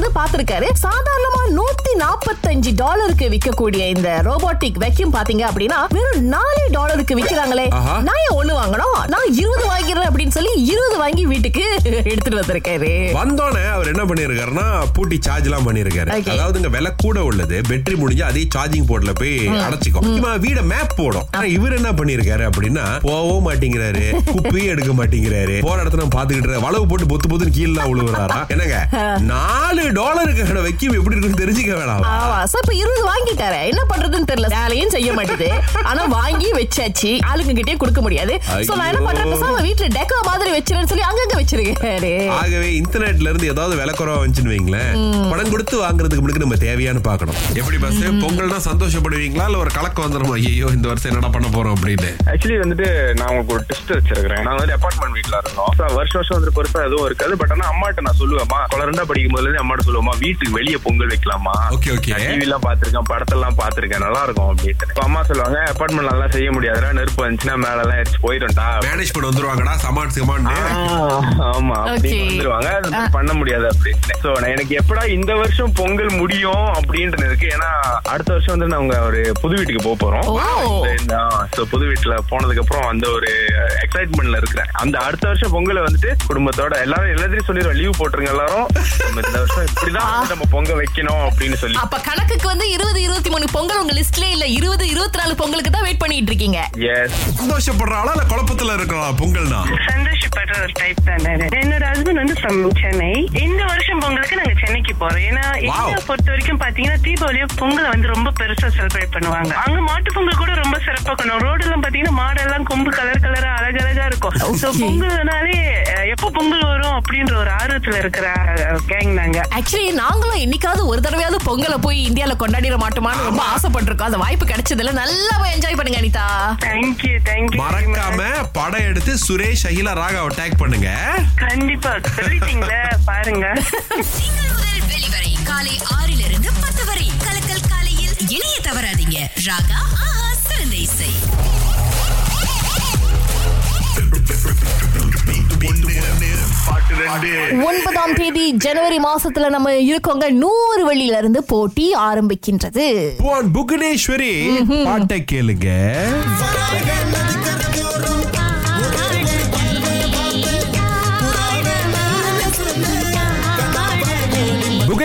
வந்து பாத்திருக்காரு சாதாரணமா நூத்தி நாற்பத்தஞ்சு டாலருக்கு விற்கக்கூடிய இந்த ரோபோட்டிக் வெக்யூம் பாத்தீங்க அப்படின்னா வெறும் நாலு டாலருக்கு விக்கிறாங்களே. ஆஹா. நான் ஏன் ஒண்ணு வாங்கணும்? நான் இருபது வாங்கிறேன் அப்படின்னு சொல்லி இருபது வாங்கி வீட்டுக்கு எடுத்துட்டு வந்திருக்காரு. வந்தோடனே அவர் என்ன பண்ணிருக்காருன்னா பூட்டி சார்ஜ் எல்லாம் பண்ணிருக்காரு. அதாவது இங்க விலை கூட உள்ளது. பேட்டரி முடிஞ்சு அதே சார்ஜிங் போர்ட்ல போய் அடைச்சிக்கும். வீட மேப் போடும். இவர் என்ன பண்ணிருக்காரு அப்படின்னா போகவும் மாட்டேங்கிறாரு. குப்பையும் எடுக்க மாட்டேங்கிறாரு. போற இடத்துல பாத்துக்கிட்டு வளவு போட்டு பொத்து பொத்துன்னு கீழே விழுவுறாரா என்னங்க? நாலு டாலருக்கு வைக்கும் எப்படி இருக்குன்னு தெரிஞ்சுக்க வேணாம். இப்ப இருபது வாங்கிட்டாரு என்ன பண்றதுன்னு தெரியல. வேலையும் செய்ய மாட்டேது. ஆனா வாங்கி வச்சாச்சு ஆளுங்க கிட்டே கொடுக்க முடியாது. சோ நான் என்ன பண்றேன் பேசாம வீட்டுல டெக்கோ மாதிரி வச்சிருன்னு சொல்லி அங்கங்க வச்சிருக்காரு ஆகவே இன்டர்நெட்ல இருந்து ஏதாவது விலை குறவா வந்துச்சுன்னு வைங்களேன். பணம் கொடுத்து வாங்குறதுக்கு முன்னாடி நம்ம தேவையானு பார்க்கணும். எப்படி பஸ் பொங்கல்னா சந்தோஷப்படுவீங்களா இல்ல ஒரு கலக்கம் வந்துடும் ஐயோ இந்த வருஷம் என்னடா பண்ண போறோம் அப்படின்னு ஆக்சுவலி வந்துட்டு நான் உங்களுக்கு ஒரு டெஸ்ட் வச்சிருக்கிறேன். நான் வந்து அபார்ட்மெண்ட் வீட்ல இருந்தோம். So, வருஷம் வருஷம் வந்து பெருசா எதுவும் இருக்காது. பட் ஆனா அம்மாட்ட நான் சொல்லுவேமா குழந்தை படிக்கும் போதுல இருந்து அம்மாட்ட சொல்லுவேமா? வீட்டுக்கு வெளியே பொங்கல் வைக்கலாமா? Okay, okay. டிவி எல்லாம் பாத்திருக்கேன் படத்தெல்லாம் பாத்திருக்கேன் நல்லா இருக்கும் அப்படின்னு So, அம்மா சொல்லுவாங்க அபார்ட்மெண்ட் நல்லா செய்ய முடியாதுடா நெருப்பு வந்துச்சுன்னா மேல எல்லாம் எரிச்சு போயிடும்டா. மேனேஜ் பண்ண வந்துருவாங்கடா சமான் சமான் ஆமா அப்படி Okay. வந்துருவாங்க. பண்ண முடியாது அப்படின்னு சோ நான் எனக்கு எப்படா இந்த வருஷம் பொங்கல் முடியும் அப்படின்ட்டு இருக்கு. ஏன்னா அடுத்த வருஷம் வந்து நாங்க ஒரு புது வீட்டுக்கு போக போறோம். சோ புது வீட்டுல போனதுக்கு அப்புறம் அந்த ஒரு எக்ஸைட்மெண்ட்ல இருக்கிறேன். அந்த அடுத்த வருஷம் பொங்கலை வந்துட்டு குடும்பத்தோட எல்லாரும் எல்லாத்தையும் சொல்லிடுவோம் லீவ் போட்டுருங்க எல்லாரும். நம்ம இந்த வருஷம் இப்படிதான் நம்ம பொங்க வைக்கணும் அப்படின்னு சொல்லி. அப்ப கணக்குக்கு வந்து மூணு பொங்கல் உங்க லிஸ்ட்ல இல்ல இருபது இருபத்தி நாலு பொங்கலுக்கு தான் வெயிட் பண்ணிட்டு இருக்கீங்க. எஸ் சந்தோஷப்படுறாளா இல்ல குழப்பத்துல இருக்கலாம் பொங்கல்னா? சந்தோஷப்படுற ஒரு டைப் தான். என்னோட ஹஸ்பண்ட் வந்து ஃப்ரம் சென்னை. இந்த வருஷம் பொங்கலுக்கு நாங்க சென்னைக்கு போறோம். ஏன்னா இந்தியா பொறுத்த வரைக்கும் பாத்தீங்கன்னா தீபாவளியோ பொங்கலை வந்து ரொம்ப பெருசா செலிப்ரேட் பண்ணுவாங்க. அங்க மாட்டு பொங்கல் கூட ரொம்ப சிறப்பா பண்ணுவோம் ரோடு எல்லாம் பாத்தீங்கன்னா மாடெல்லாம் கொம்பு கலர் கலரா அழகழகா இருக்கும். சோ பொங்கல்னாலே எப்ப பொங்கல் வரும் அப்படின்ற ஒரு ஆர்வத்துல இருக்கிற கேங் நாங்க. ஆக்சுவலி நாங்களும் என்னைக்காவது ஒரு தடவையாவது பொங்கலை போய் இந்தியால கொண்டாடிட மாட்டோமான்னு ரொம்ப ஆசைப்பட்டிருக்கோம் அந்த வாய்ப்பு கிடைச்சதுல நல்லா போய் என்ஜாய் பண்ணுங்க அனிதா தேங்க்யூ தேங்க்யூ மறக்காம படம் எடுத்து சுரேஷ் அகிலா ராகாவை டேக் பண்ணுங்க கண்டிப்பா சொல்லிட்டீங்களே பாருங்க திங்கள் முதல் வெளிவரை காலை ஆறிலிருந்து பத்து வரை கலக்கல் காலையில் இணைய தவறாதீங்க ராகா ஆஹா சிறந்த இசை ஒன்பதாம் தேதி ஜனவரி மாசத்துல நம்ம இருக்கோங்க. நூறு வழியில இருந்து போட்டி ஆரம்பிக்கின்றது. புவன் புகனேஸ்வரி பாட்டை கேளுங்க.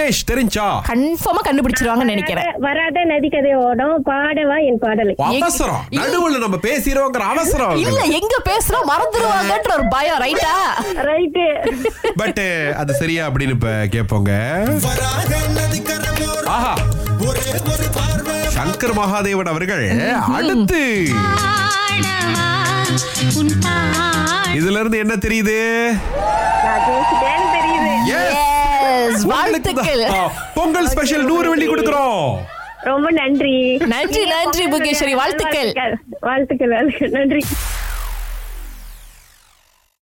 புகேஷ் தெரிஞ்சா? கன்ஃபார்மா கண்டுபிடிச்சிருவாங்கன்னு நினைக்கிறேன். வராத நதிக்கதை ஓடும். பாடவா என் பாடலை? அவசரம். நடுவுல நம்ம பேசிரோங்கிற அவசரம் இல்ல எங்க பேசுறோம்? மறந்துடுவாங்கன்ற ஒரு பயம் ரைட்டா ரைட்டு பட் அது சரியா அப்படின்னு இப்ப கேட்போங்க ஆஹா. சங்கர் மகாதேவன் அவர்கள் அடுத்து. இதுல இருந்து என்ன தெரியுது? வாழ்த்துக்கள். பொங்கல் ஸ்பெஷல் நூறு வெள்ளி கொடுக்கிறோம். ரொம்ப நன்றி. நன்றி நன்றி புகேஸ்வரி வாழ்த்துக்கள். வாழ்த்துக்கள் வாழ்த்துக்கள். நன்றி.